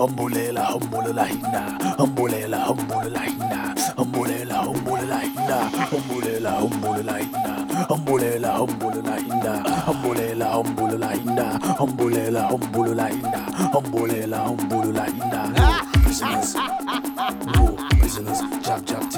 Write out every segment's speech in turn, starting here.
Humbulela, humbulela hina. Humbulela, humbulela hina. Humbulela, humbulela hina. Humbulela, humbulela hina. Humbulela, humbulela hina. Humbulela, humbulela hina. Humbulela, humbulela hina. Humbulela, humbulela hina. No prisoners. No prisoners. Jab, jab.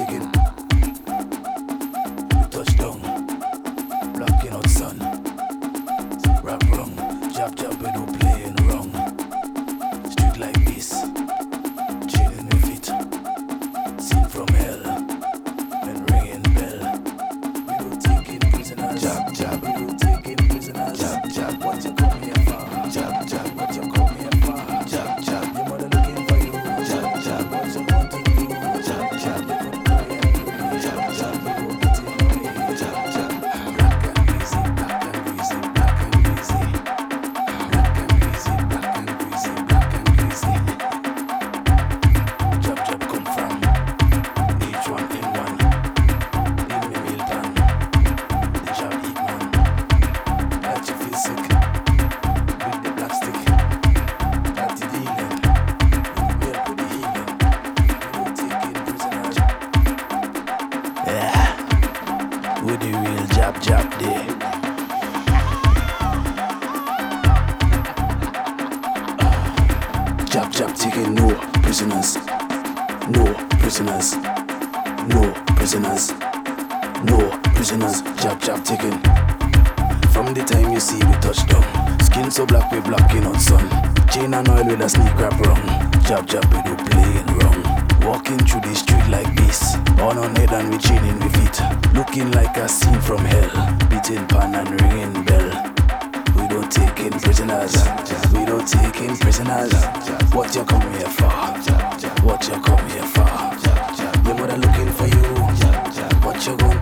jab jab we dey playing wrong. Walking through the street like this, on on head and we chilling with it. Looking like a scene from hell, beating pan and ringing bell. We don't take in prisoners. We don't take in prisoners. What you come here for? What you come here for? Your mother looking for you. What you going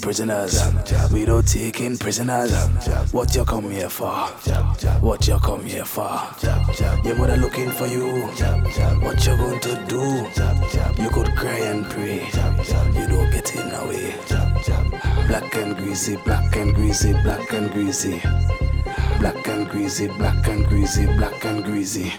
prisoners. We don't take in prisoners. What you come here for? What you come here for? Your mother looking for you. What you going to do? You could cry and pray. You don't get in away. Black and greasy, black and greasy, black and greasy. Black and greasy, black and greasy, black and greasy.